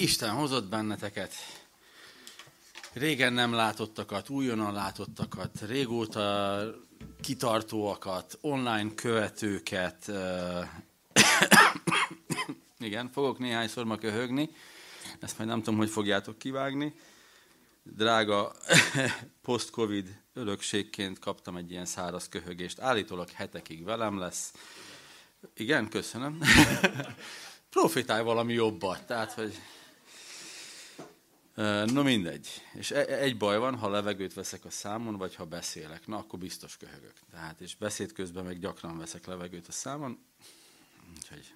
Isten hozott benneteket, régen nem látottakat, újonnan látottakat, régóta kitartóakat, online követőket. Igen, fogok néhányszor ma köhögni, ezt majd nem tudom, hogy fogjátok kivágni. Drága post-covid örökségként kaptam egy ilyen száraz köhögést. Állítólag hetekig velem lesz. Igen, köszönöm. Profitálj valami jobbat, tehát, hogy No mindegy. És e, egy baj van, ha levegőt veszek a számon, vagy ha beszélek, na akkor biztos köhögök. Tehát, és beszéd közben meg gyakran veszek levegőt a számon. Úgyhogy.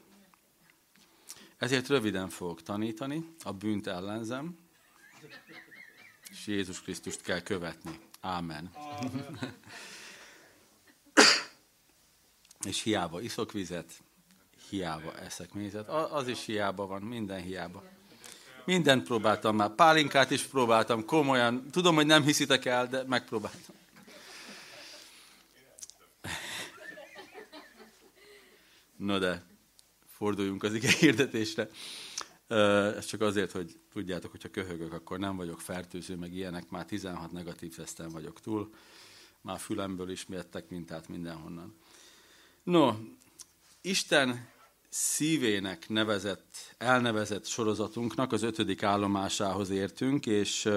Ezért röviden fogok tanítani, a bűnt ellenzem, és Jézus Krisztust kell követni. Ámen. Amen. és hiába iszok vizet, hiába eszek mézet, az is hiába van, minden hiába. Mindent próbáltam már. Pálinkát is próbáltam, komolyan. Tudom, hogy nem hiszitek el, de megpróbáltam. No de, forduljunk az ige hirdetésre. Ez csak azért, hogy tudjátok, hogyha köhögök, akkor nem vagyok fertőző, meg ilyenek. Már 16 negatív teszten vagyok túl. Már fülemből is mértek mintát mindenhonnan. No, Isten szívének nevezett, elnevezett sorozatunknak az ötödik állomásához értünk, és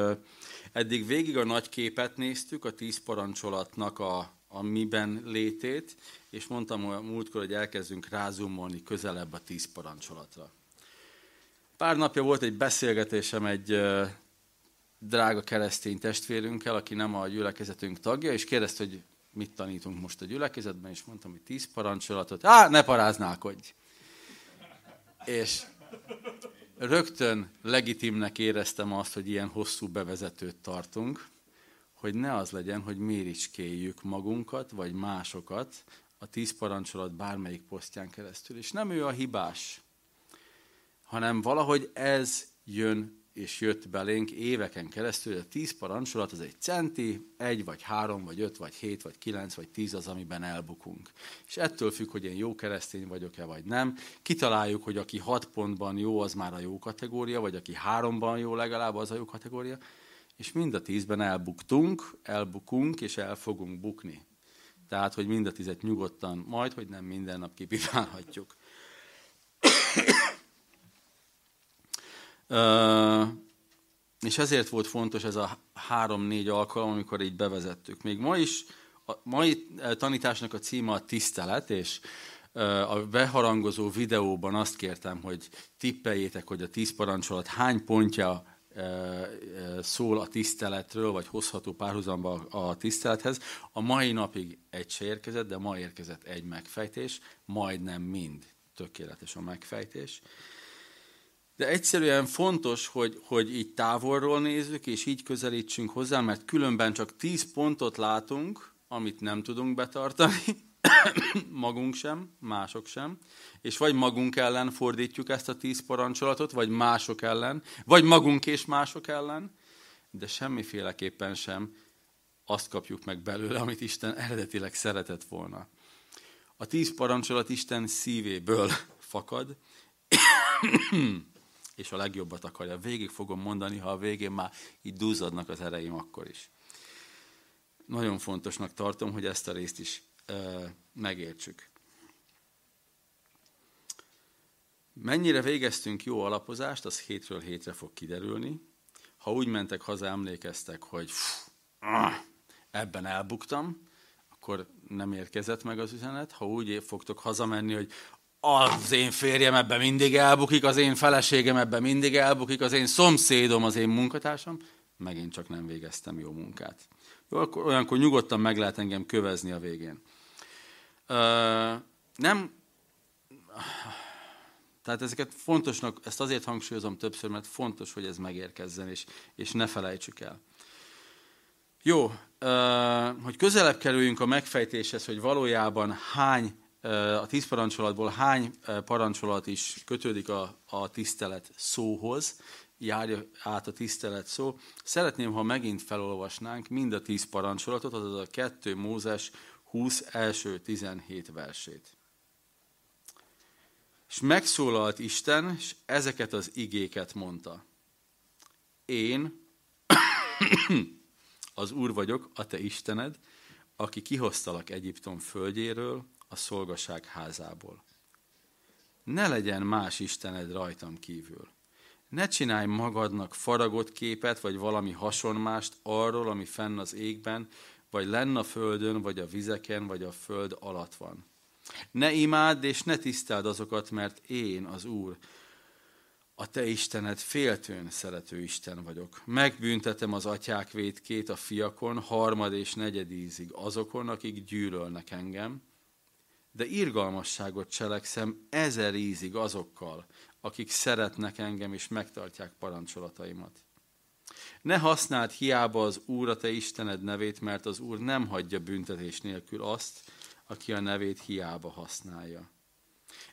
eddig végig a nagy képet néztük, a tíz parancsolatnak a, a miben létét, és mondtam a múltkor, hogy elkezdünk rázumolni közelebb a tíz parancsolatra. Pár napja volt egy beszélgetésem egy drága keresztény testvérünkkel, aki nem a gyülekezetünk tagja, és kérdezte, hogy mit tanítunk most a gyülekezetben, és mondtam, hogy tíz parancsolatot. Á, ne paráználkodj! És rögtön legitimnek éreztem azt, hogy ilyen hosszú bevezetőt tartunk, hogy ne az legyen, hogy méricskéljük magunkat, vagy másokat a tíz parancsolat bármelyik posztján keresztül. És nem ő a hibás, hanem valahogy ez jön és jött belénk éveken keresztül, hogy a tíz parancsolat az egy centi, egy vagy három, vagy öt, vagy hét, vagy kilenc, vagy tíz az, amiben elbukunk. És ettől függ, hogy én jó keresztény vagyok-e, vagy nem. Kitaláljuk, hogy aki hat pontban jó, az már a jó kategória, vagy aki háromban jó legalább, az a jó kategória. És mind a tízben elbuktunk, elbukunk, és el fogunk bukni. Tehát, hogy mind a tizet nyugodtan, majd, hogy nem minden nap kipipálhatjuk. És ezért volt fontos ez a három-négy alkalom, amikor így bevezettük. Még ma is, a mai tanításnak a címe a tisztelet, és a beharangozó videóban azt kértem, hogy tippeljétek, hogy a tíz parancsolat hány pontja szól a tiszteletről, vagy hozható párhuzamba a tisztelethez. A mai napig egy se érkezett, de ma érkezett egy megfejtés, majdnem mind tökéletes a megfejtés. De egyszerűen fontos, hogy, hogy így távolról nézzük, és így közelítsünk hozzá, mert különben csak 10 pontot látunk, amit nem tudunk betartani, magunk sem, mások sem, és vagy magunk ellen fordítjuk ezt a 10 parancsolatot, vagy mások ellen, vagy magunk és mások ellen, de semmiféleképpen sem azt kapjuk meg belőle, amit Isten eredetileg szeretett volna. A tíz parancsolat Isten szívéből fakad, és a legjobbat akarja. Végig fogom mondani, ha a végén már így duzzadnak az ereim, akkor is. Nagyon fontosnak tartom, hogy ezt a részt is e, megértsük. Mennyire végeztünk jó alapozást, az hétről hétre fog kiderülni. Ha úgy mentek haza, emlékeztek, hogy pff, ah, ebben elbuktam, akkor nem érkezett meg az üzenet. Ha úgy fogtok hazamenni, hogy az én férjem ebben mindig elbukik, az én feleségem ebben mindig elbukik, az én szomszédom, az én munkatársam, megint csak nem végeztem jó munkát. Jó, akkor, olyankor nyugodtan meg lehet engem kövezni a végén. Ö, nem, tehát ezeket fontosnak, ezt azért hangsúlyozom többször, mert fontos, hogy ez megérkezzen, és, és ne felejtsük el. Jó, hogy közelebb kerüljünk a megfejtéshez, hogy valójában hány a tíz parancsolatból hány parancsolat is kötődik a, a tisztelet szóhoz, járja át a tisztelet szó. Szeretném, ha megint felolvasnánk mind a tíz parancsolatot, azaz a 2 Mózes 20 első 17 versét. És megszólalt Isten, és ezeket az igéket mondta. Én az Úr vagyok, a te Istened, aki kihoztalak Egyiptom földjéről, a szolgaság házából. Ne legyen más Istened rajtam kívül. Ne csinálj magadnak faragott képet, vagy valami hasonmást arról, ami fenn az égben, vagy lenn a földön, vagy a vizeken, vagy a föld alatt van. Ne imádd és ne tisztáld azokat, mert én, az Úr, a te Istened féltőn szerető Isten vagyok. Megbüntetem az atyák vétkét a fiakon, harmad és negyedízig azokon, akik gyűlölnek engem, de irgalmasságot cselekszem ezer ízig azokkal, akik szeretnek engem és megtartják parancsolataimat. Ne használd hiába az Úr a te Istened nevét, mert az Úr nem hagyja büntetés nélkül azt, aki a nevét hiába használja.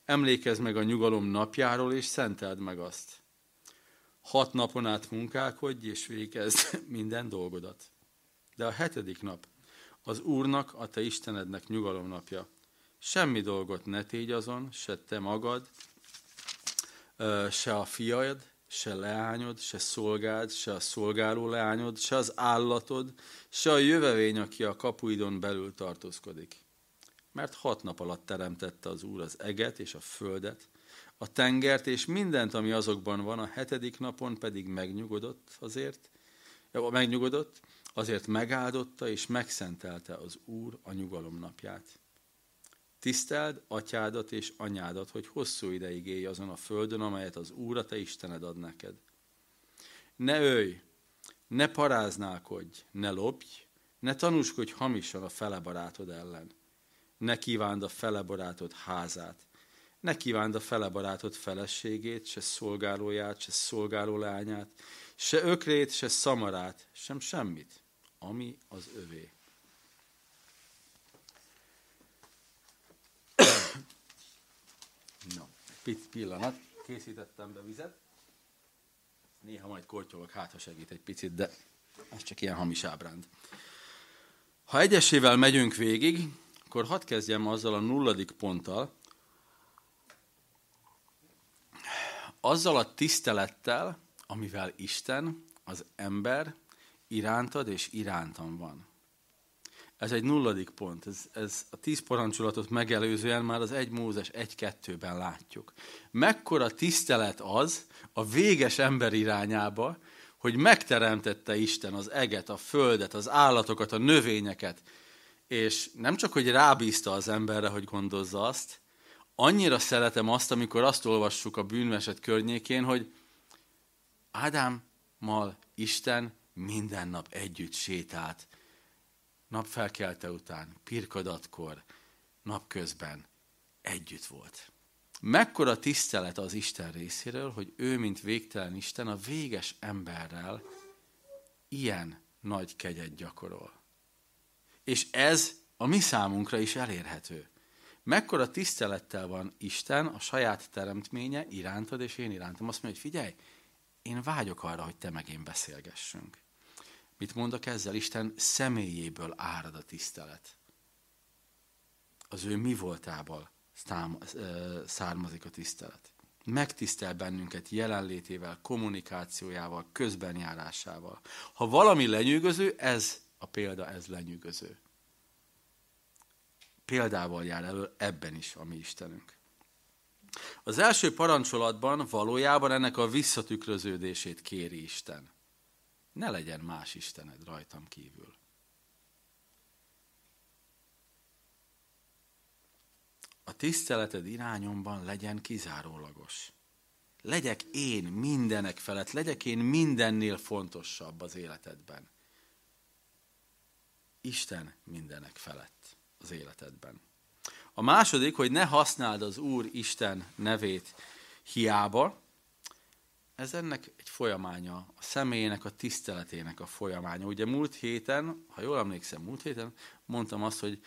Emlékezz meg a nyugalom napjáról, és szenteld meg azt. Hat napon át munkálkodj, és végezd minden dolgodat. De a hetedik nap az Úrnak, a te Istenednek nyugalom napja. Semmi dolgot ne tégy azon, se te magad, se a fiad, se leányod, se szolgád, se a szolgáló leányod, se az állatod, se a jövevény, aki a kapuidon belül tartózkodik mert hat nap alatt teremtette az Úr az eget és a földet, a tengert és mindent, ami azokban van, a hetedik napon pedig megnyugodott azért, megnyugodott, azért megáldotta és megszentelte az Úr a nyugalom napját. Tiszteld atyádat és anyádat, hogy hosszú ideig élj azon a földön, amelyet az Úr a te Istened ad neked. Ne ölj, ne paráználkodj, ne lopj, ne tanúskodj hamisan a fele barátod ellen ne kívánd a fele barátod házát, ne kívánd a fele barátod feleségét, se szolgálóját, se szolgáló lányát, se ökrét, se szamarát, sem semmit, ami az övé. No, egy pillanat, készítettem be vizet. Néha majd kortyolok, hát ha segít egy picit, de ez csak ilyen hamis ábránd. Ha egyesével megyünk végig, akkor hadd kezdjem azzal a nulladik ponttal, azzal a tisztelettel, amivel Isten, az ember irántad és irántam van. Ez egy nulladik pont. Ez, ez a tíz parancsolatot megelőzően már az egy Mózes egy-kettőben látjuk. Mekkora tisztelet az a véges ember irányába, hogy megteremtette Isten az eget, a földet, az állatokat, a növényeket, és nem csak, hogy rábízta az emberre, hogy gondozza azt, annyira szeretem azt, amikor azt olvassuk a bűnmeset környékén, hogy Ádámmal Isten minden nap együtt sétált. Napfelkelte után, pirkadatkor, napközben együtt volt. Mekkora tisztelet az Isten részéről, hogy ő, mint végtelen Isten, a véges emberrel ilyen nagy kegyet gyakorol. És ez a mi számunkra is elérhető. Mekkora tisztelettel van Isten a saját teremtménye irántad és én irántam. Azt mondja, hogy figyelj, én vágyok arra, hogy te meg én beszélgessünk. Mit mondok ezzel? Isten személyéből árad a tisztelet. Az ő mi voltából származik a tisztelet. Megtisztel bennünket jelenlétével, kommunikációjával, közbenjárásával. Ha valami lenyűgöző, ez a példa ez lenyűgöző. Példával jár elő ebben is a mi Istenünk. Az első parancsolatban valójában ennek a visszatükröződését kéri Isten. Ne legyen más Istened rajtam kívül. A tiszteleted irányomban legyen kizárólagos. Legyek én mindenek felett, legyek én mindennél fontosabb az életedben. Isten mindenek felett az életedben. A második, hogy ne használd az Úr Isten nevét hiába, ez ennek egy folyamánya, a személyének, a tiszteletének a folyamánya. Ugye múlt héten, ha jól emlékszem, múlt héten mondtam azt, hogy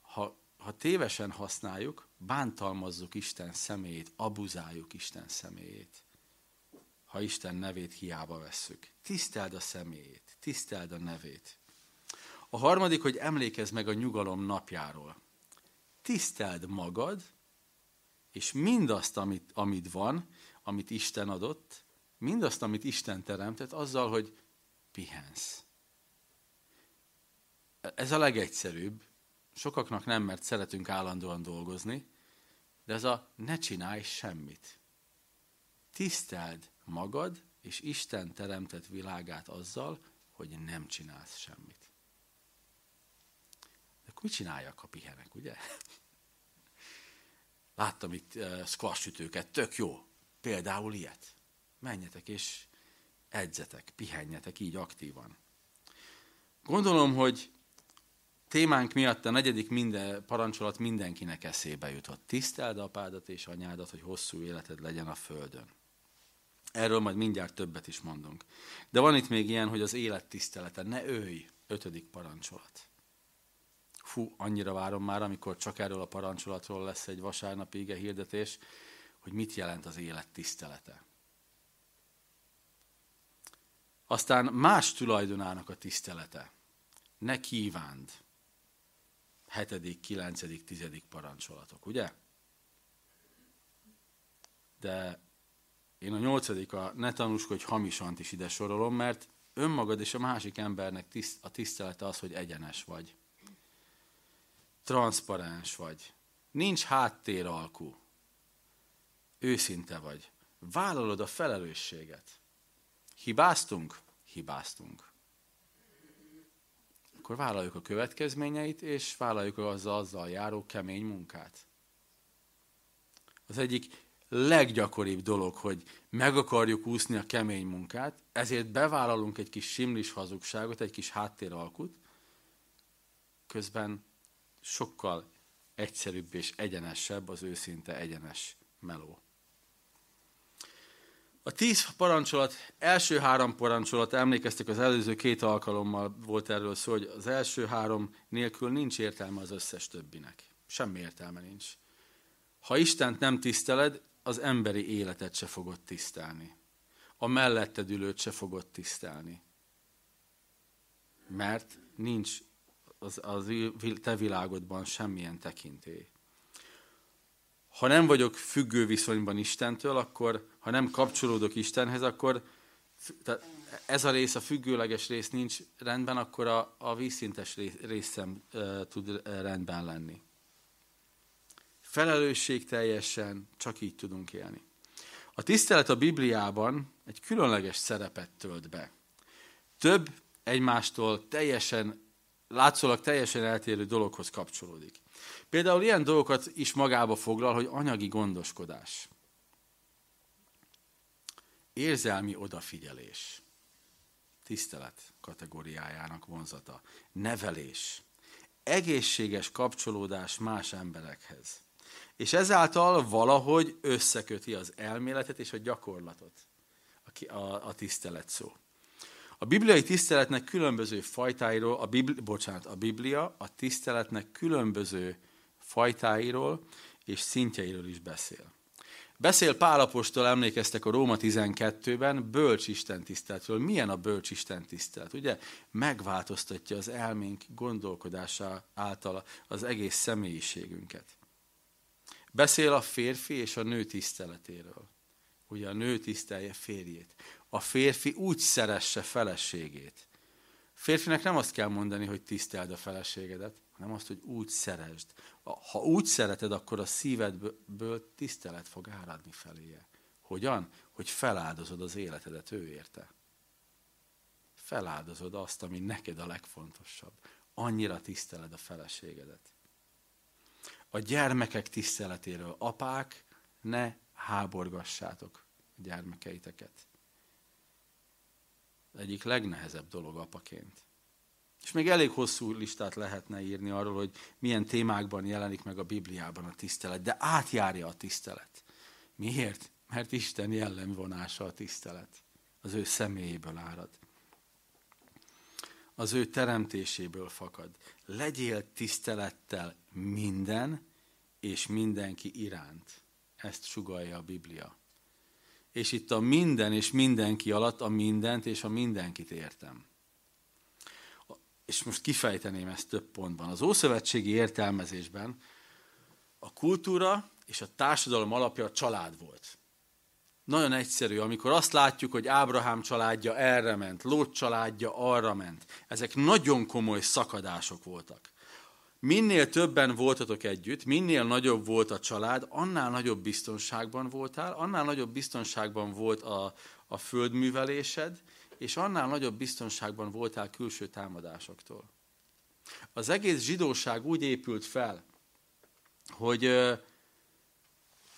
ha, ha tévesen használjuk, bántalmazzuk Isten személyét, abuzáljuk Isten személyét. Ha Isten nevét hiába vesszük. Tiszteld a személyét, tiszteld a nevét. A harmadik, hogy emlékezz meg a nyugalom napjáról. Tiszteld magad, és mindazt, amit, amit van, amit Isten adott, mindazt, amit Isten teremtett, azzal, hogy pihensz. Ez a legegyszerűbb. Sokaknak nem, mert szeretünk állandóan dolgozni, de ez a ne csinálj semmit. Tiszteld magad és Isten teremtett világát azzal, hogy nem csinálsz semmit. De akkor mit csináljak, ha pihenek, ugye? Láttam itt uh, squash sütőket, tök jó. Például ilyet. Menjetek és edzetek, pihenjetek így aktívan. Gondolom, hogy témánk miatt a negyedik minden, parancsolat mindenkinek eszébe jutott. Tiszteld apádat és anyádat, hogy hosszú életed legyen a földön. Erről majd mindjárt többet is mondunk. De van itt még ilyen, hogy az élet tisztelete. Ne őj, ötödik parancsolat. Fú, annyira várom már, amikor csak erről a parancsolatról lesz egy vasárnapi ige hirdetés, hogy mit jelent az élet tisztelete. Aztán más tulajdonának a tisztelete. Ne kívánd. Hetedik, kilencedik, tizedik parancsolatok, ugye? De én a nyolcadik, a ne tanúskodj hamisant is ide sorolom, mert önmagad és a másik embernek tiszt, a tisztelete az, hogy egyenes vagy. Transzparens vagy. Nincs háttéralkú. Őszinte vagy. Vállalod a felelősséget. Hibáztunk? Hibáztunk. Akkor vállaljuk a következményeit, és vállaljuk azzal, azzal járó kemény munkát. Az egyik leggyakoribb dolog, hogy meg akarjuk úszni a kemény munkát, ezért bevállalunk egy kis simlis hazugságot, egy kis háttéralkut, közben sokkal egyszerűbb és egyenesebb az őszinte egyenes meló. A tíz parancsolat, első három parancsolat, emlékeztek az előző két alkalommal volt erről szó, hogy az első három nélkül nincs értelme az összes többinek. Semmi értelme nincs. Ha Istent nem tiszteled, az emberi életet se fogod tisztelni. A melletted ülőt se fogod tisztelni. Mert nincs az, az te világodban semmilyen tekintély. Ha nem vagyok függő viszonyban Istentől, akkor, ha nem kapcsolódok Istenhez, akkor tehát ez a rész, a függőleges rész nincs rendben, akkor a, a vízszintes részem e, tud rendben lenni felelősségteljesen csak így tudunk élni. A tisztelet a Bibliában egy különleges szerepet tölt be. Több egymástól teljesen, látszólag teljesen eltérő dologhoz kapcsolódik. Például ilyen dolgokat is magába foglal, hogy anyagi gondoskodás. Érzelmi odafigyelés. Tisztelet kategóriájának vonzata. Nevelés. Egészséges kapcsolódás más emberekhez és ezáltal valahogy összeköti az elméletet és a gyakorlatot, a, a, tisztelet szó. A bibliai tiszteletnek különböző fajtáiról, a Bibli, bocsánat, a Biblia a tiszteletnek különböző fajtáiról és szintjeiről is beszél. Beszél Pálapostól, emlékeztek a Róma 12-ben, bölcs Isten tiszteletről. Milyen a bölcs Isten tisztelet? Ugye megváltoztatja az elménk gondolkodása által az egész személyiségünket. Beszél a férfi és a nő tiszteletéről. Ugye a nő tisztelje férjét. A férfi úgy szeresse feleségét. Férfinek nem azt kell mondani, hogy tiszteld a feleségedet, hanem azt, hogy úgy szeresd. Ha úgy szereted, akkor a szívedből tisztelet fog áradni feléje. Hogyan? Hogy feláldozod az életedet ő érte. Feláldozod azt, ami neked a legfontosabb. Annyira tiszteled a feleségedet a gyermekek tiszteletéről. Apák, ne háborgassátok a gyermekeiteket. Egyik legnehezebb dolog apaként. És még elég hosszú listát lehetne írni arról, hogy milyen témákban jelenik meg a Bibliában a tisztelet, de átjárja a tisztelet. Miért? Mert Isten jellemvonása a tisztelet. Az ő személyéből árad. Az ő teremtéséből fakad. Legyél tisztelettel minden és mindenki iránt. Ezt sugalja a Biblia. És itt a minden és mindenki alatt a mindent és a mindenkit értem. És most kifejteném ezt több pontban. Az ószövetségi értelmezésben a kultúra és a társadalom alapja a család volt. Nagyon egyszerű, amikor azt látjuk, hogy Ábrahám családja erre ment, Lót családja arra ment. Ezek nagyon komoly szakadások voltak. Minél többen voltatok együtt, minél nagyobb volt a család, annál nagyobb biztonságban voltál, annál nagyobb biztonságban volt a, a földművelésed, és annál nagyobb biztonságban voltál külső támadásoktól. Az egész zsidóság úgy épült fel, hogy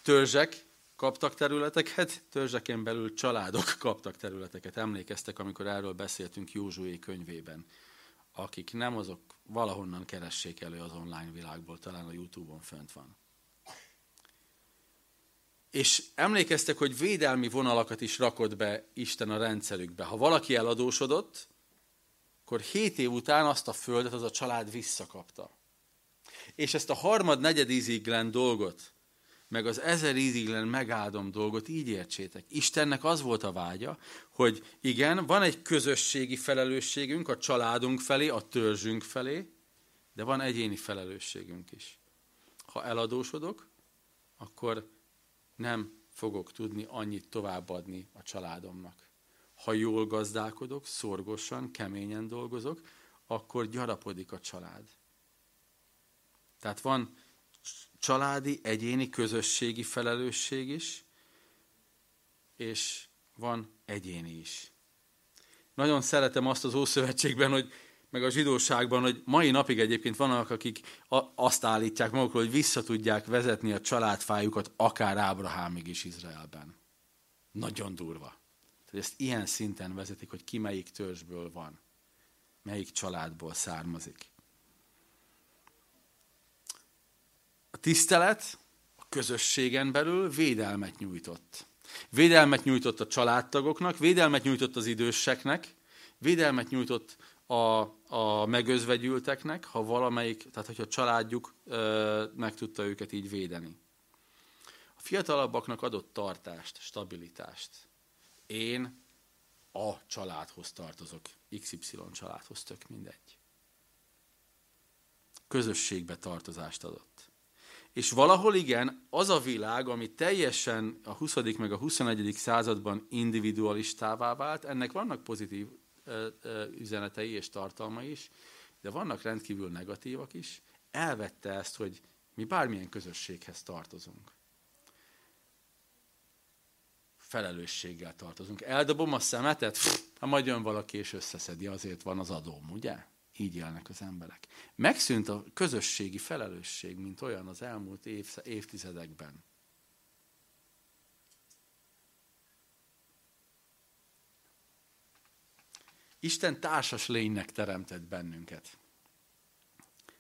törzsek kaptak területeket, törzseken belül családok kaptak területeket. Emlékeztek, amikor erről beszéltünk Józsué könyvében. Akik nem, azok valahonnan keressék elő az online világból, talán a Youtube-on fönt van. És emlékeztek, hogy védelmi vonalakat is rakott be Isten a rendszerükbe. Ha valaki eladósodott, akkor hét év után azt a földet az a család visszakapta. És ezt a harmad, negyed íziglen dolgot, meg az ezer íziglen megáldom dolgot így értsétek. Istennek az volt a vágya, hogy igen, van egy közösségi felelősségünk a családunk felé, a törzsünk felé, de van egyéni felelősségünk is. Ha eladósodok, akkor nem fogok tudni annyit továbbadni a családomnak. Ha jól gazdálkodok, szorgosan, keményen dolgozok, akkor gyarapodik a család. Tehát van családi, egyéni, közösségi felelősség is, és van egyéni is. Nagyon szeretem azt az Ószövetségben, hogy meg a zsidóságban, hogy mai napig egyébként vannak, akik azt állítják magukról, hogy vissza tudják vezetni a családfájukat akár Ábrahámig is Izraelben. Nagyon durva. Tehát ezt ilyen szinten vezetik, hogy ki melyik törzsből van, melyik családból származik. A tisztelet a közösségen belül védelmet nyújtott. Védelmet nyújtott a családtagoknak, védelmet nyújtott az időseknek, védelmet nyújtott a, a megözvegyülteknek, ha valamelyik, tehát hogyha a családjuk ö, meg tudta őket így védeni. A fiatalabbaknak adott tartást, stabilitást. Én a családhoz tartozok, XY családhoz, tök mindegy. Közösségbe tartozást adott. És valahol igen, az a világ, ami teljesen a 20. meg a 21. században individualistává vált, ennek vannak pozitív üzenetei és tartalmai is, de vannak rendkívül negatívak is, elvette ezt, hogy mi bármilyen közösséghez tartozunk. Felelősséggel tartozunk. Eldobom a szemetet, ha majd jön valaki és összeszedi, azért van az adóm, ugye? Így élnek az emberek. Megszűnt a közösségi felelősség, mint olyan az elmúlt év, évtizedekben. Isten társas lénynek teremtett bennünket.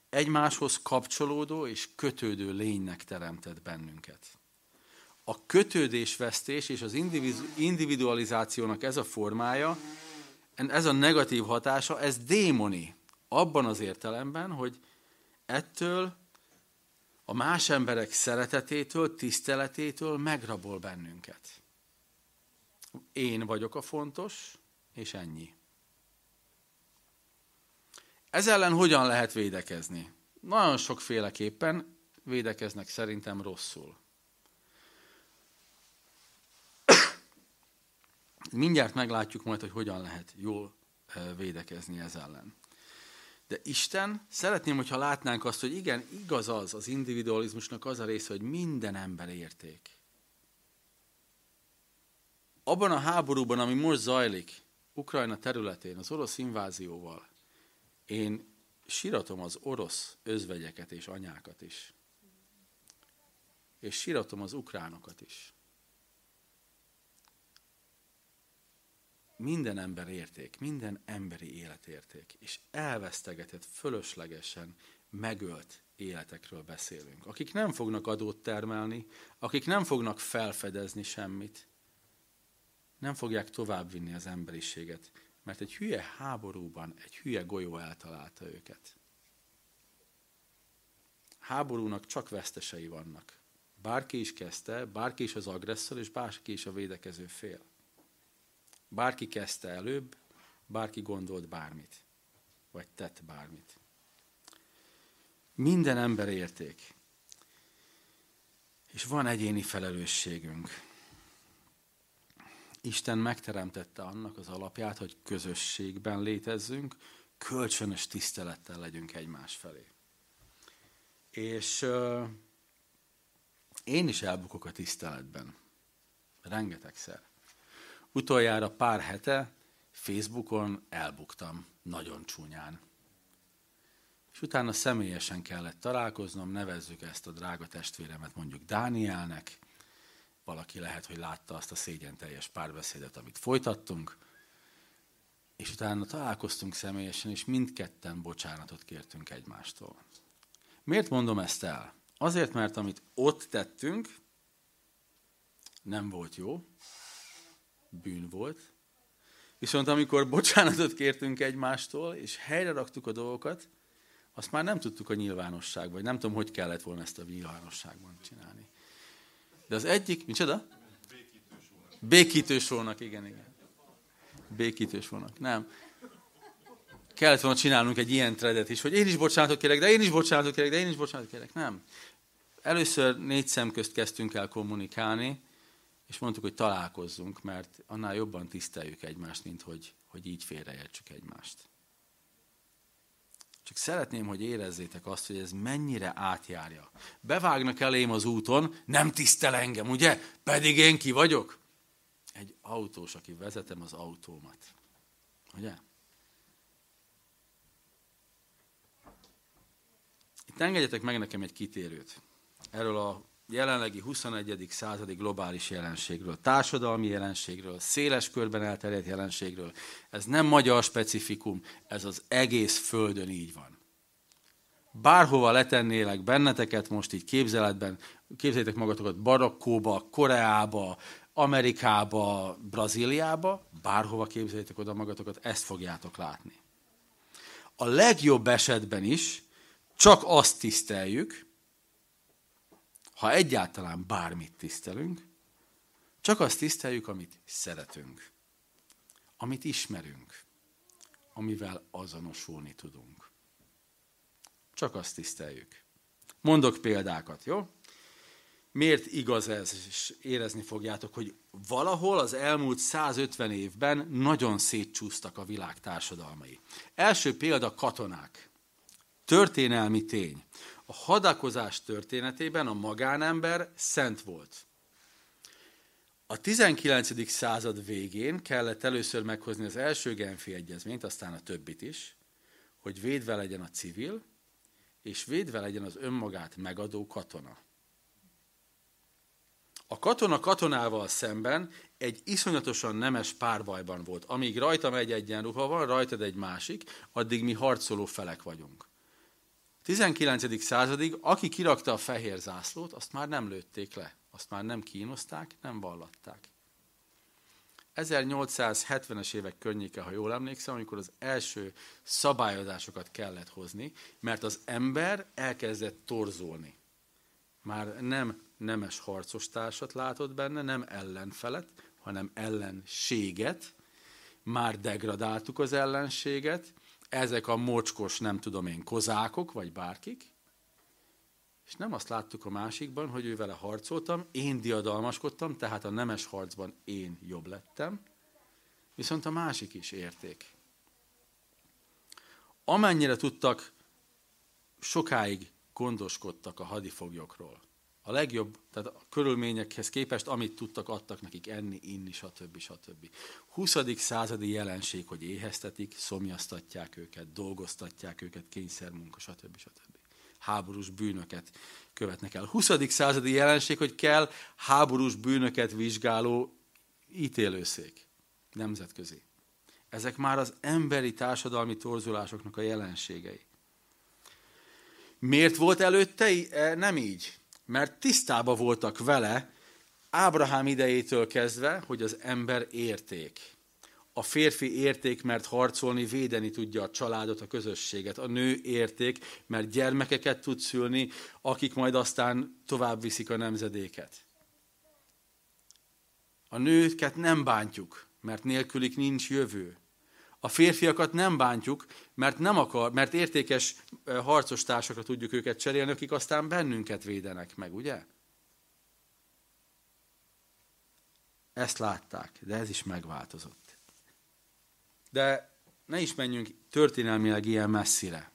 Egymáshoz kapcsolódó és kötődő lénynek teremtett bennünket. A kötődésvesztés és az individualizációnak ez a formája, ez a negatív hatása, ez démoni. Abban az értelemben, hogy ettől a más emberek szeretetétől, tiszteletétől megrabol bennünket. Én vagyok a fontos, és ennyi. Ez ellen hogyan lehet védekezni? Nagyon sokféleképpen védekeznek szerintem rosszul. Mindjárt meglátjuk majd, hogy hogyan lehet jól védekezni ez ellen. De Isten, szeretném, hogyha látnánk azt, hogy igen, igaz az, az individualizmusnak az a része, hogy minden ember érték. Abban a háborúban, ami most zajlik, Ukrajna területén, az orosz invázióval, én síratom az orosz özvegyeket és anyákat is. És síratom az ukránokat is. Minden ember érték, minden emberi életérték, és elvesztegetett, fölöslegesen megölt életekről beszélünk, akik nem fognak adót termelni, akik nem fognak felfedezni semmit, nem fogják továbbvinni az emberiséget, mert egy hülye háborúban egy hülye golyó eltalálta őket. Háborúnak csak vesztesei vannak. Bárki is kezdte, bárki is az agresszor, és bárki is a védekező fél. Bárki kezdte előbb, bárki gondolt bármit, vagy tett bármit. Minden ember érték. És van egyéni felelősségünk. Isten megteremtette annak az alapját, hogy közösségben létezzünk, kölcsönös tisztelettel legyünk egymás felé. És uh, én is elbukok a tiszteletben. Rengetegszer. Utoljára pár hete Facebookon elbuktam, nagyon csúnyán. És utána személyesen kellett találkoznom, nevezzük ezt a drága testvéremet mondjuk Dánielnek, valaki lehet, hogy látta azt a szégyen teljes párbeszédet, amit folytattunk, és utána találkoztunk személyesen, és mindketten bocsánatot kértünk egymástól. Miért mondom ezt el? Azért, mert amit ott tettünk, nem volt jó, bűn volt, viszont amikor bocsánatot kértünk egymástól, és helyre raktuk a dolgokat, azt már nem tudtuk a nyilvánosságban, vagy nem tudom, hogy kellett volna ezt a nyilvánosságban csinálni. De az egyik, micsoda? Békítős volnak, igen, igen. Békítős volnak. Nem. Kellett volna csinálnunk egy ilyen tredet is, hogy én is bocsánatot kérek, de én is bocsánatot kérek, de én is bocsánatot kérek. Nem. Először négy szem közt kezdtünk el kommunikálni, és mondtuk, hogy találkozzunk, mert annál jobban tiszteljük egymást, mint hogy, hogy így félreértsük egymást. Csak szeretném, hogy érezzétek azt, hogy ez mennyire átjárja. Bevágnak elém az úton, nem tisztel engem, ugye? Pedig én ki vagyok? Egy autós, aki vezetem az autómat. Ugye? Itt engedjetek meg nekem egy kitérőt. Erről a jelenlegi 21. századi globális jelenségről, társadalmi jelenségről, széles körben elterjedt jelenségről. Ez nem magyar specifikum, ez az egész Földön így van. Bárhova letennélek benneteket most így képzeletben, képzeljétek magatokat Barakkóba, Koreába, Amerikába, Brazíliába, bárhova képzeljétek oda magatokat, ezt fogjátok látni. A legjobb esetben is csak azt tiszteljük, ha egyáltalán bármit tisztelünk, csak azt tiszteljük, amit szeretünk, amit ismerünk, amivel azonosulni tudunk. Csak azt tiszteljük. Mondok példákat, jó? Miért igaz ez, és érezni fogjátok, hogy valahol az elmúlt 150 évben nagyon szétcsúsztak a világ társadalmai. Első példa katonák. Történelmi tény. A hadakozás történetében a magánember szent volt. A 19. század végén kellett először meghozni az első Genfi egyezményt, aztán a többit is, hogy védve legyen a civil, és védve legyen az önmagát megadó katona. A katona katonával szemben egy iszonyatosan nemes párbajban volt. Amíg rajtam egy egyenruha van, rajtad egy másik, addig mi harcoló felek vagyunk. 19. századig, aki kirakta a fehér zászlót, azt már nem lőtték le, azt már nem kínozták, nem vallatták. 1870-es évek környéke, ha jól emlékszem, amikor az első szabályozásokat kellett hozni, mert az ember elkezdett torzulni. Már nem nemes harcos társat látott benne, nem ellenfelet, hanem ellenséget. Már degradáltuk az ellenséget, ezek a mocskos, nem tudom én, kozákok, vagy bárkik, és nem azt láttuk a másikban, hogy ő vele harcoltam, én diadalmaskodtam, tehát a nemes harcban én jobb lettem, viszont a másik is érték. Amennyire tudtak, sokáig gondoskodtak a hadifoglyokról. A legjobb, tehát a körülményekhez képest, amit tudtak, adtak nekik enni, inni, stb. stb. 20. századi jelenség, hogy éheztetik, szomjaztatják őket, dolgoztatják őket, kényszermunka, stb. stb. Háborús bűnöket követnek el. 20. századi jelenség, hogy kell háborús bűnöket vizsgáló ítélőszék, nemzetközi. Ezek már az emberi társadalmi torzulásoknak a jelenségei. Miért volt előtte e, nem így? Mert tisztába voltak vele Ábrahám idejétől kezdve, hogy az ember érték. A férfi érték, mert harcolni, védeni tudja a családot, a közösséget. A nő érték, mert gyermekeket tud szülni, akik majd aztán tovább viszik a nemzedéket. A nőket nem bántjuk, mert nélkülik nincs jövő. A férfiakat nem bántjuk, mert, nem akar, mert értékes eh, harcostársakra tudjuk őket cserélni, akik aztán bennünket védenek meg, ugye? Ezt látták, de ez is megváltozott. De ne is menjünk történelmileg ilyen messzire.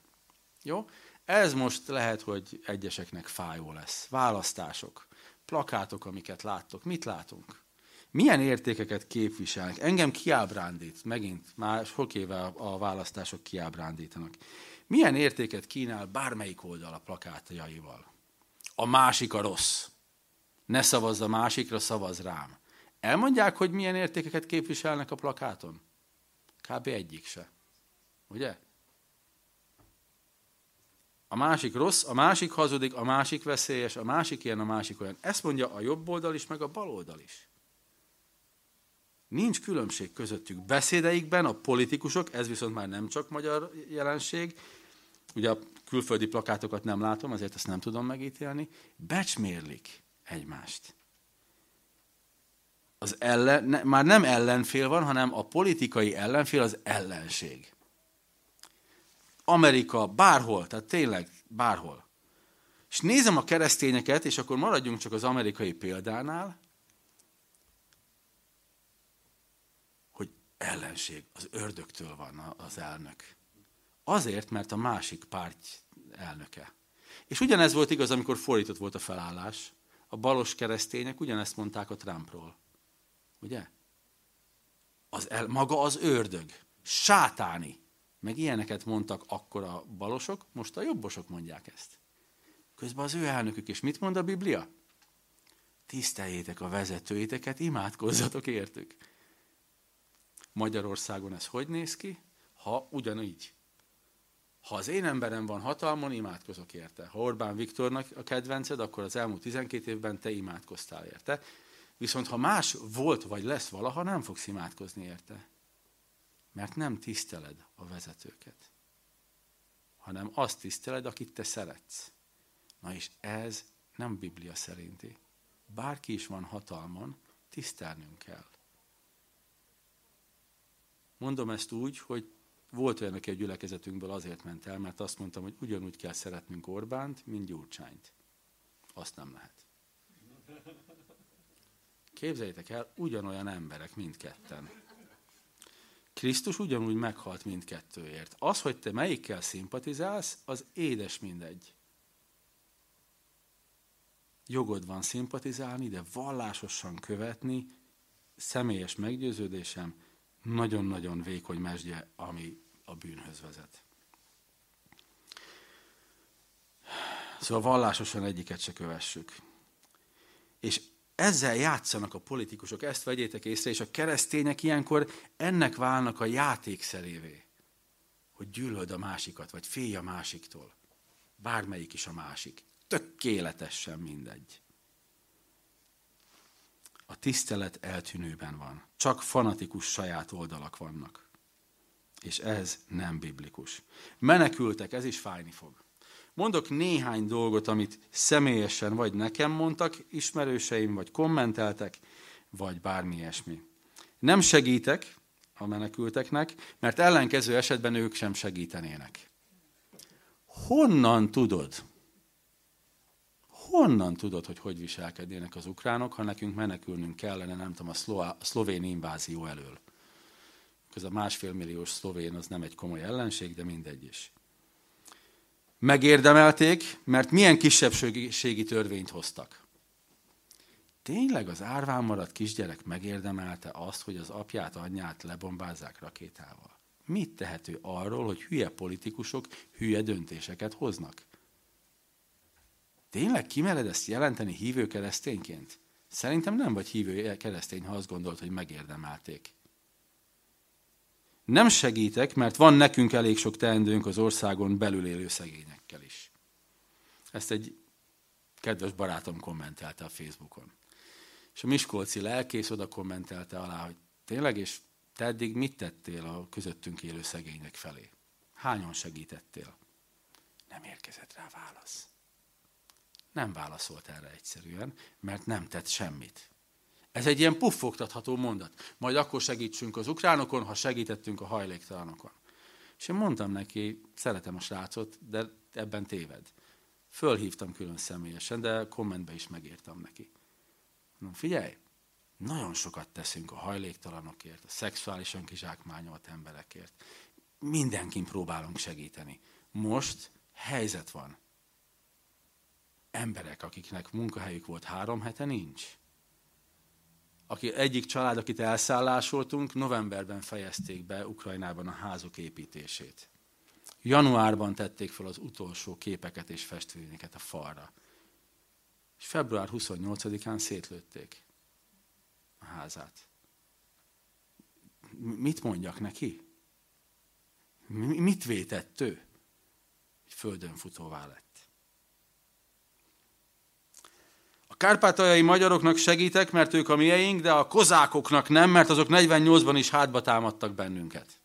Jó? Ez most lehet, hogy egyeseknek fájó lesz. Választások, plakátok, amiket láttok. Mit látunk? Milyen értékeket képviselnek? Engem kiábrándít, megint, már sok éve a választások kiábrándítanak. Milyen értéket kínál bármelyik oldal a plakátjaival? A másik a rossz. Ne szavazz a másikra, szavaz rám. Elmondják, hogy milyen értékeket képviselnek a plakáton? Kb. egyik se. Ugye? A másik rossz, a másik hazudik, a másik veszélyes, a másik ilyen, a másik olyan. Ezt mondja a jobb oldal is, meg a bal oldal is. Nincs különbség közöttük. Beszédeikben a politikusok, ez viszont már nem csak magyar jelenség, ugye a külföldi plakátokat nem látom, azért ezt nem tudom megítélni, becsmérlik egymást. Az ellen, ne, már nem ellenfél van, hanem a politikai ellenfél az ellenség. Amerika, bárhol, tehát tényleg bárhol. És nézem a keresztényeket, és akkor maradjunk csak az amerikai példánál, hogy ellenség, az ördögtől van az elnök. Azért, mert a másik párt elnöke. És ugyanez volt igaz, amikor fordított volt a felállás. A balos keresztények ugyanezt mondták a Trumpról. Ugye? Az el, maga az ördög. Sátáni. Meg ilyeneket mondtak akkor a balosok, most a jobbosok mondják ezt. Közben az ő elnökük, és mit mond a Biblia? Tiszteljétek a vezetőiteket, imádkozzatok értük. Magyarországon ez hogy néz ki? Ha ugyanígy. Ha az én emberem van hatalmon, imádkozok érte. Ha Orbán Viktornak a kedvenced, akkor az elmúlt 12 évben te imádkoztál érte. Viszont ha más volt vagy lesz valaha, nem fogsz imádkozni érte. Mert nem tiszteled a vezetőket, hanem azt tiszteled, akit te szeretsz. Na és ez nem Biblia szerinti. Bárki is van hatalmon, tisztelnünk kell. Mondom ezt úgy, hogy volt olyan, aki a gyülekezetünkből azért ment el, mert azt mondtam, hogy ugyanúgy kell szeretnünk Orbánt, mint Gyurcsányt. Azt nem lehet. Képzeljétek el, ugyanolyan emberek mindketten. Krisztus ugyanúgy meghalt mindkettőért. Az, hogy te melyikkel szimpatizálsz, az édes mindegy. Jogod van szimpatizálni, de vallásosan követni, személyes meggyőződésem, nagyon-nagyon vékony mesdje, ami a bűnhöz vezet. Szóval vallásosan egyiket se kövessük. És ezzel játszanak a politikusok, ezt vegyétek észre, és a keresztények ilyenkor ennek válnak a játékszerévé, hogy gyűlöld a másikat, vagy félj a másiktól. Bármelyik is a másik. Tökéletesen mindegy. A tisztelet eltűnőben van. Csak fanatikus saját oldalak vannak. És ez nem biblikus. Menekültek, ez is fájni fog. Mondok néhány dolgot, amit személyesen vagy nekem mondtak ismerőseim, vagy kommenteltek, vagy bármi ilyesmi. Nem segítek a menekülteknek, mert ellenkező esetben ők sem segítenének. Honnan tudod? Honnan tudod, hogy hogy viselkednének az ukránok, ha nekünk menekülnünk kellene, nem tudom, a, szlová, a szlovén invázió elől? Ez a másfél milliós szlovén az nem egy komoly ellenség, de mindegy is megérdemelték, mert milyen kisebbségi törvényt hoztak. Tényleg az árván maradt kisgyerek megérdemelte azt, hogy az apját, anyját lebombázzák rakétával? Mit tehető arról, hogy hülye politikusok hülye döntéseket hoznak? Tényleg kimered ezt jelenteni hívő keresztényként? Szerintem nem vagy hívő keresztény, ha azt gondolt, hogy megérdemelték. Nem segítek, mert van nekünk elég sok teendőnk az országon belül élő szegényekkel is. Ezt egy kedves barátom kommentelte a Facebookon. És a Miskolci lelkész oda kommentelte alá, hogy tényleg, és te eddig mit tettél a közöttünk élő szegények felé? Hányan segítettél? Nem érkezett rá válasz. Nem válaszolt erre egyszerűen, mert nem tett semmit. Ez egy ilyen puffogtatható mondat. Majd akkor segítsünk az ukránokon, ha segítettünk a hajléktalanokon. És én mondtam neki, szeretem a srácot, de ebben téved. Fölhívtam külön személyesen, de kommentbe is megírtam neki. Mondom, figyelj, Nagyon sokat teszünk a hajléktalanokért, a szexuálisan kizsákmányolt emberekért. Mindenkin próbálunk segíteni. Most helyzet van. Emberek, akiknek munkahelyük volt három hete, nincs. Aki, egyik család, akit elszállásoltunk, novemberben fejezték be Ukrajnában a házuk építését. Januárban tették fel az utolsó képeket és festvényeket a falra. És február 28-án szétlőtték a házát. Mit mondjak neki? Mit vétett ő? Földön futóvá lett. A kárpátaljai magyaroknak segítek, mert ők a mieink, de a kozákoknak nem, mert azok 48-ban is hátba támadtak bennünket.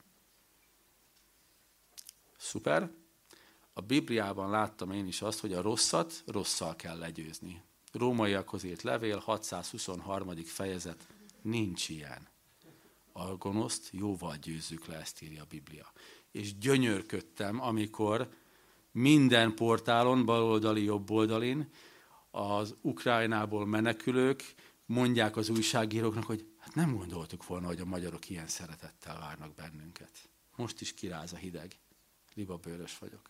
Szuper. A Bibliában láttam én is azt, hogy a rosszat rosszal kell legyőzni. Rómaiakhoz írt levél, 623. fejezet, nincs ilyen. A gonoszt jóval győzzük le, ezt írja a Biblia. És gyönyörködtem, amikor minden portálon, baloldali, jobboldalin, az Ukrajnából menekülők mondják az újságíróknak, hogy hát nem gondoltuk volna, hogy a magyarok ilyen szeretettel várnak bennünket. Most is kiráz a hideg. Libabőrös vagyok.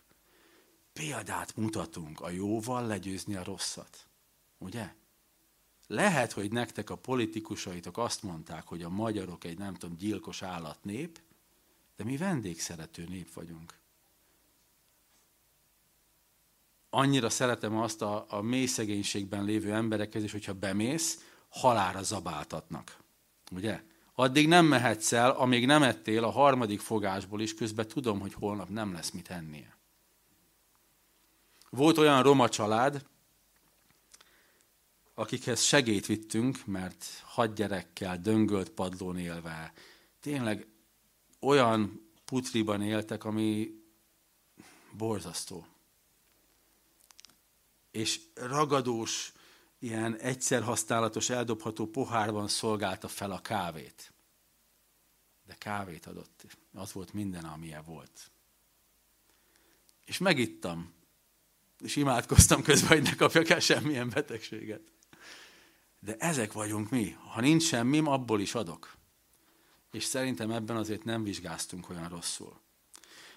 Példát mutatunk a jóval legyőzni a rosszat. Ugye? Lehet, hogy nektek a politikusaitok azt mondták, hogy a magyarok egy nem tudom, gyilkos állatnép, de mi vendégszerető nép vagyunk. Annyira szeretem azt a, a mély szegénységben lévő emberekhez is, hogyha bemész, halára zabáltatnak. Ugye? Addig nem mehetsz el, amíg nem ettél a harmadik fogásból is, közben tudom, hogy holnap nem lesz mit ennie. Volt olyan roma család, akikhez segét vittünk, mert hat gyerekkel, döngölt padlón élve, tényleg olyan putriban éltek, ami borzasztó. És ragadós, ilyen egyszer használatos, eldobható pohárban szolgálta fel a kávét. De kávét adott. Az volt minden, amilyen volt. És megittam. És imádkoztam közben, hogy ne kapjak el semmilyen betegséget. De ezek vagyunk mi. Ha nincs semmim, abból is adok. És szerintem ebben azért nem vizsgáztunk olyan rosszul.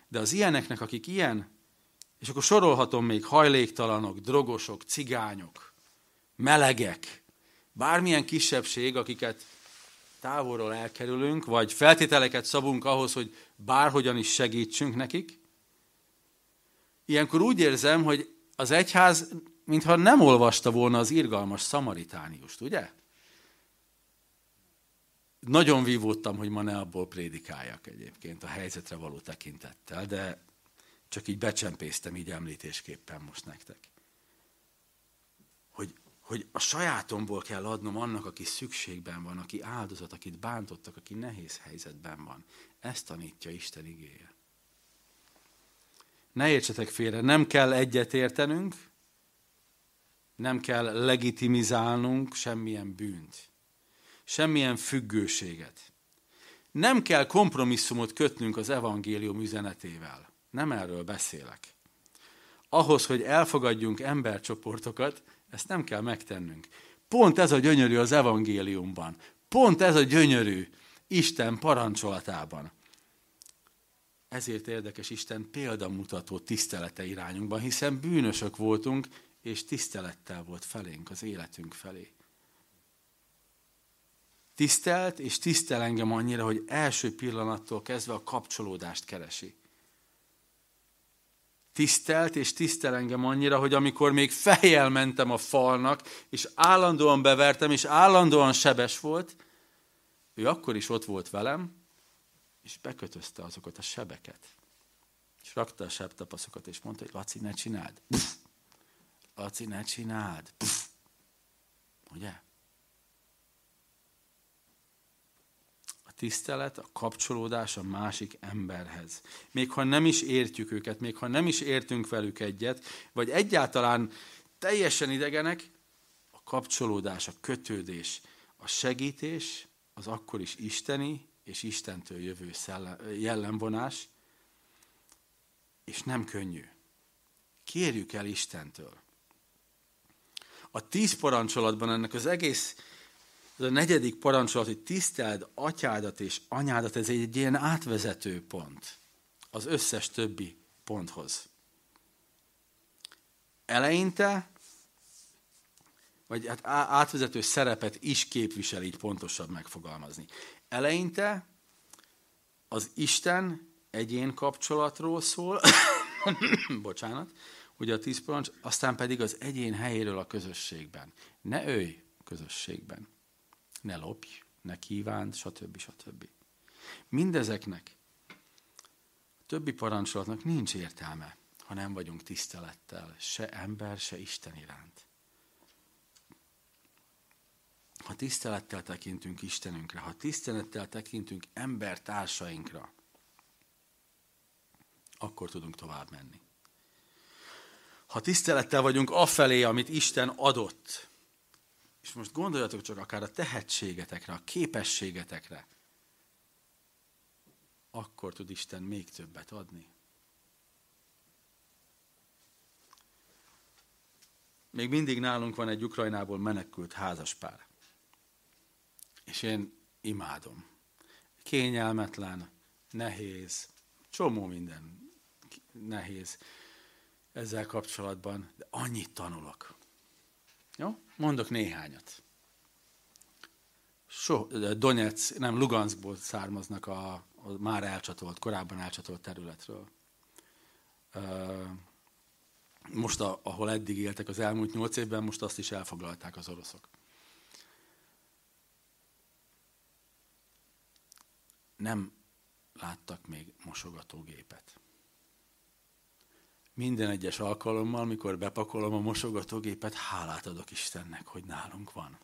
De az ilyeneknek, akik ilyen, és akkor sorolhatom még hajléktalanok, drogosok, cigányok, melegek, bármilyen kisebbség, akiket távolról elkerülünk, vagy feltételeket szabunk ahhoz, hogy bárhogyan is segítsünk nekik, ilyenkor úgy érzem, hogy az egyház mintha nem olvasta volna az irgalmas szamaritániust, ugye? Nagyon vívódtam, hogy ma ne abból prédikáljak egyébként a helyzetre való tekintettel, de csak így becsempésztem így említésképpen most nektek. Hogy, hogy a sajátomból kell adnom annak, aki szükségben van, aki áldozat, akit bántottak, aki nehéz helyzetben van. Ezt tanítja Isten igéje. Ne értsetek félre, nem kell egyet értenünk, nem kell legitimizálnunk semmilyen bűnt, semmilyen függőséget. Nem kell kompromisszumot kötnünk az evangélium üzenetével. Nem erről beszélek. Ahhoz, hogy elfogadjunk embercsoportokat, ezt nem kell megtennünk. Pont ez a gyönyörű az evangéliumban. Pont ez a gyönyörű Isten parancsolatában. Ezért érdekes Isten példamutató tisztelete irányunkban, hiszen bűnösök voltunk, és tisztelettel volt felénk, az életünk felé. Tisztelt és tisztel engem annyira, hogy első pillanattól kezdve a kapcsolódást keresi. Tisztelt és tisztel engem annyira, hogy amikor még fejjel mentem a falnak, és állandóan bevertem, és állandóan sebes volt, ő akkor is ott volt velem, és bekötözte azokat a sebeket. És rakta a sebtapaszokat, és mondta, hogy Laci, ne csináld. Pff, Laci, ne csináld. Pff. Ugye? Tisztelet, a kapcsolódás a másik emberhez. Még ha nem is értjük őket, még ha nem is értünk velük egyet, vagy egyáltalán teljesen idegenek, a kapcsolódás, a kötődés, a segítés, az akkor is isteni és Istentől jövő jellemvonás, és nem könnyű. Kérjük el Istentől a tíz parancsolatban ennek az egész Ez a negyedik parancsolat, hogy tiszteld atyádat és anyádat, ez egy ilyen átvezető pont az összes többi ponthoz. Eleinte, vagy hát átvezető szerepet is képvisel, így pontosabb megfogalmazni. Eleinte az Isten egyén kapcsolatról szól, bocsánat, ugye a tíz parancs, aztán pedig az egyén helyéről a közösségben. Ne ölj közösségben, ne lopj, ne kívánt, stb. stb. Mindezeknek, a többi parancsolatnak nincs értelme, ha nem vagyunk tisztelettel, se ember, se Isten iránt. Ha tisztelettel tekintünk Istenünkre, ha tisztelettel tekintünk embertársainkra, akkor tudunk tovább menni. Ha tisztelettel vagyunk afelé, amit Isten adott, és most gondoljatok csak akár a tehetségetekre, a képességetekre, akkor tud Isten még többet adni. Még mindig nálunk van egy Ukrajnából menekült házaspár. És én imádom. Kényelmetlen, nehéz, csomó minden nehéz ezzel kapcsolatban, de annyit tanulok. Jó? Mondok néhányat. So, Donetsz, nem Luganskból származnak a, a már elcsatolt, korábban elcsatolt területről. Most, a, ahol eddig éltek az elmúlt nyolc évben, most azt is elfoglalták az oroszok. Nem láttak még mosogatógépet minden egyes alkalommal, mikor bepakolom a mosogatógépet, hálát adok Istennek, hogy nálunk van.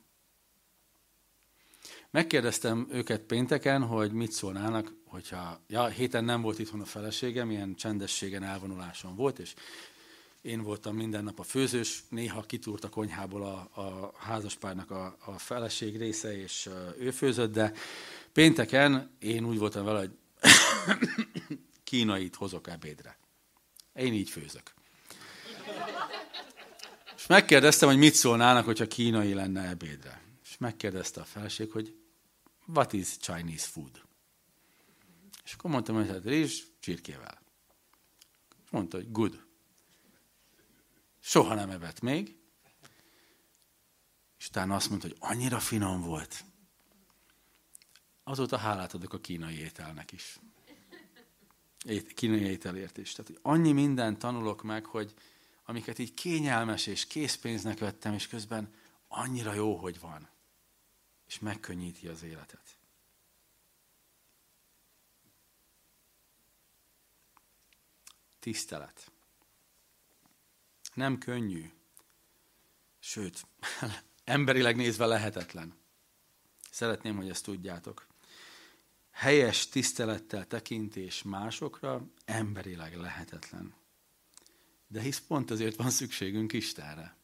Megkérdeztem őket pénteken, hogy mit szólnának, hogyha, ja, héten nem volt itthon a feleségem, ilyen csendességen, elvonuláson volt, és én voltam minden nap a főzős, néha kitúrt a konyhából a, a házaspárnak a, a feleség része, és ő főzött, de pénteken én úgy voltam vele, hogy kínait hozok ebédre. Én így főzök. És megkérdeztem, hogy mit szólnának, hogyha kínai lenne ebédre. És megkérdezte a felség, hogy what is Chinese food? És akkor mondtam, hogy hát rizs csirkével. És mondta, hogy good. Soha nem evett még. És utána azt mondta, hogy annyira finom volt. Azóta hálát adok a kínai ételnek is kínai ételért is. Tehát, hogy annyi mindent tanulok meg, hogy amiket így kényelmes és készpénznek vettem, és közben annyira jó, hogy van. És megkönnyíti az életet. Tisztelet. Nem könnyű. Sőt, emberileg nézve lehetetlen. Szeretném, hogy ezt tudjátok helyes tisztelettel tekintés másokra emberileg lehetetlen. De hisz pont azért van szükségünk Istenre.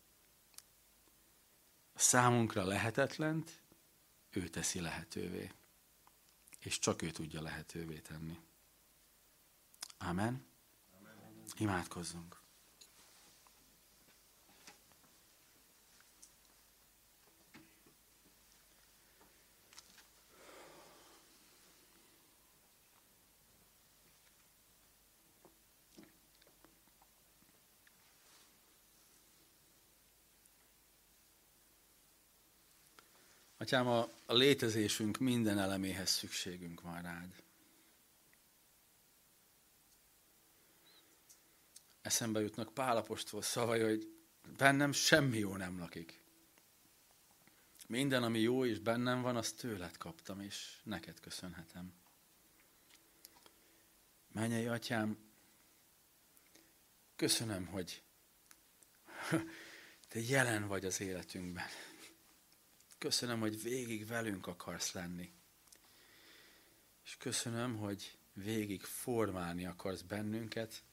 A számunkra lehetetlent ő teszi lehetővé. És csak ő tudja lehetővé tenni. Amen. Imádkozzunk. Atyám, a, létezésünk minden eleméhez szükségünk van rád. Eszembe jutnak Pálapostól szavai, hogy bennem semmi jó nem lakik. Minden, ami jó és bennem van, azt tőled kaptam, és neked köszönhetem. Mennyei atyám, köszönöm, hogy te jelen vagy az életünkben. Köszönöm, hogy végig velünk akarsz lenni. És köszönöm, hogy végig formálni akarsz bennünket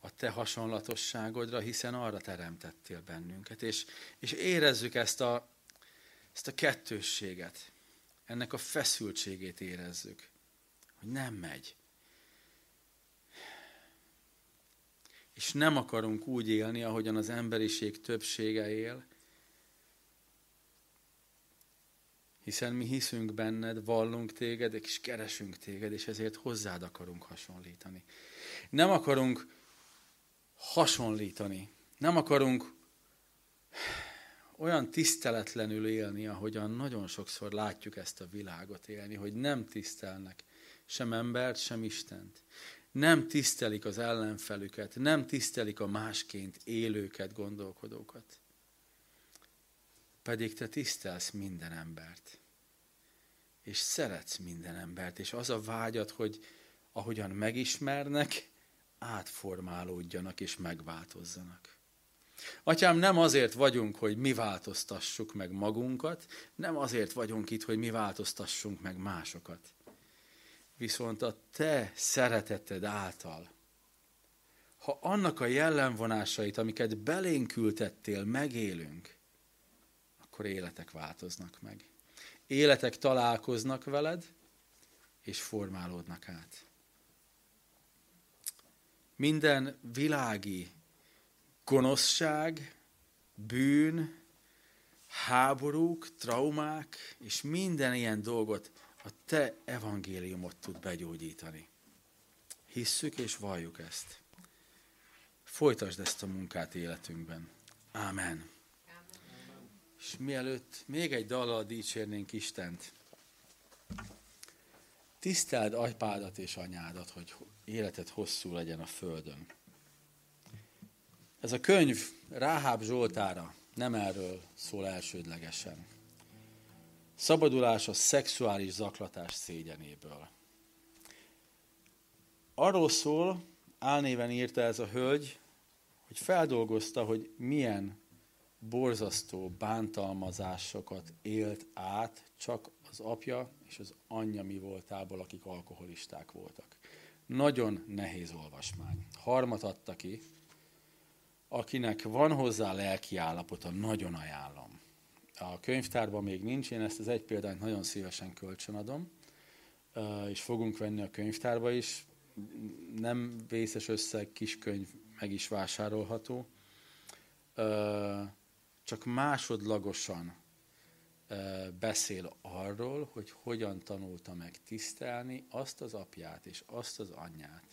a te hasonlatosságodra, hiszen arra teremtettél bennünket. És, és érezzük ezt a, ezt a kettősséget, ennek a feszültségét érezzük, hogy nem megy. És nem akarunk úgy élni, ahogyan az emberiség többsége él, Hiszen mi hiszünk benned, vallunk téged, és keresünk téged, és ezért hozzád akarunk hasonlítani. Nem akarunk hasonlítani. Nem akarunk olyan tiszteletlenül élni, ahogyan nagyon sokszor látjuk ezt a világot élni, hogy nem tisztelnek sem embert, sem Istent. Nem tisztelik az ellenfelüket, nem tisztelik a másként élőket, gondolkodókat. Pedig te tisztelsz minden embert. És szeretsz minden embert. És az a vágyat, hogy ahogyan megismernek, átformálódjanak és megváltozzanak. Atyám, nem azért vagyunk, hogy mi változtassuk meg magunkat, nem azért vagyunk itt, hogy mi változtassunk meg másokat. Viszont a te szereteted által, ha annak a jellemvonásait, amiket belénk ültettél, megélünk, akkor életek változnak meg. Életek találkoznak veled, és formálódnak át. Minden világi gonoszság, bűn, háborúk, traumák, és minden ilyen dolgot a te evangéliumot tud begyógyítani. Hisszük és valljuk ezt. Folytasd ezt a munkát életünkben. Ámen. És mielőtt még egy dallal dicsérnénk Istent, tiszteld apádat és anyádat, hogy életed hosszú legyen a földön. Ez a könyv Ráháb Zsoltára nem erről szól elsődlegesen. Szabadulás a szexuális zaklatás szégyenéből. Arról szól, álnéven írta ez a hölgy, hogy feldolgozta, hogy milyen borzasztó bántalmazásokat élt át csak az apja és az anyja mi voltából, akik alkoholisták voltak. Nagyon nehéz olvasmány. Harmat adta ki, akinek van hozzá lelki állapota, nagyon ajánlom. A könyvtárban még nincs, én ezt az egy példányt nagyon szívesen kölcsönadom, és fogunk venni a könyvtárba is. Nem vészes összeg, kis könyv meg is vásárolható. Csak másodlagosan beszél arról, hogy hogyan tanulta meg tisztelni azt az apját és azt az anyját,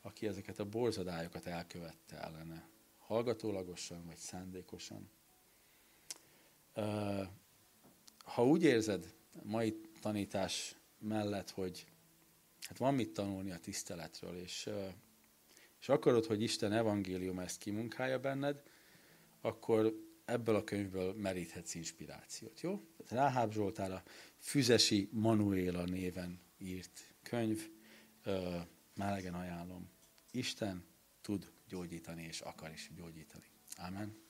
aki ezeket a borzadályokat elkövette ellene hallgatólagosan vagy szándékosan. Ha úgy érzed mai tanítás mellett, hogy hát van mit tanulni a tiszteletről, és, és akarod, hogy Isten evangélium ezt kimunkálja benned, akkor ebből a könyvből meríthetsz inspirációt, jó? Ráháb Zsoltár a Füzesi Manuéla néven írt könyv, melegen ajánlom. Isten tud gyógyítani, és akar is gyógyítani. Amen.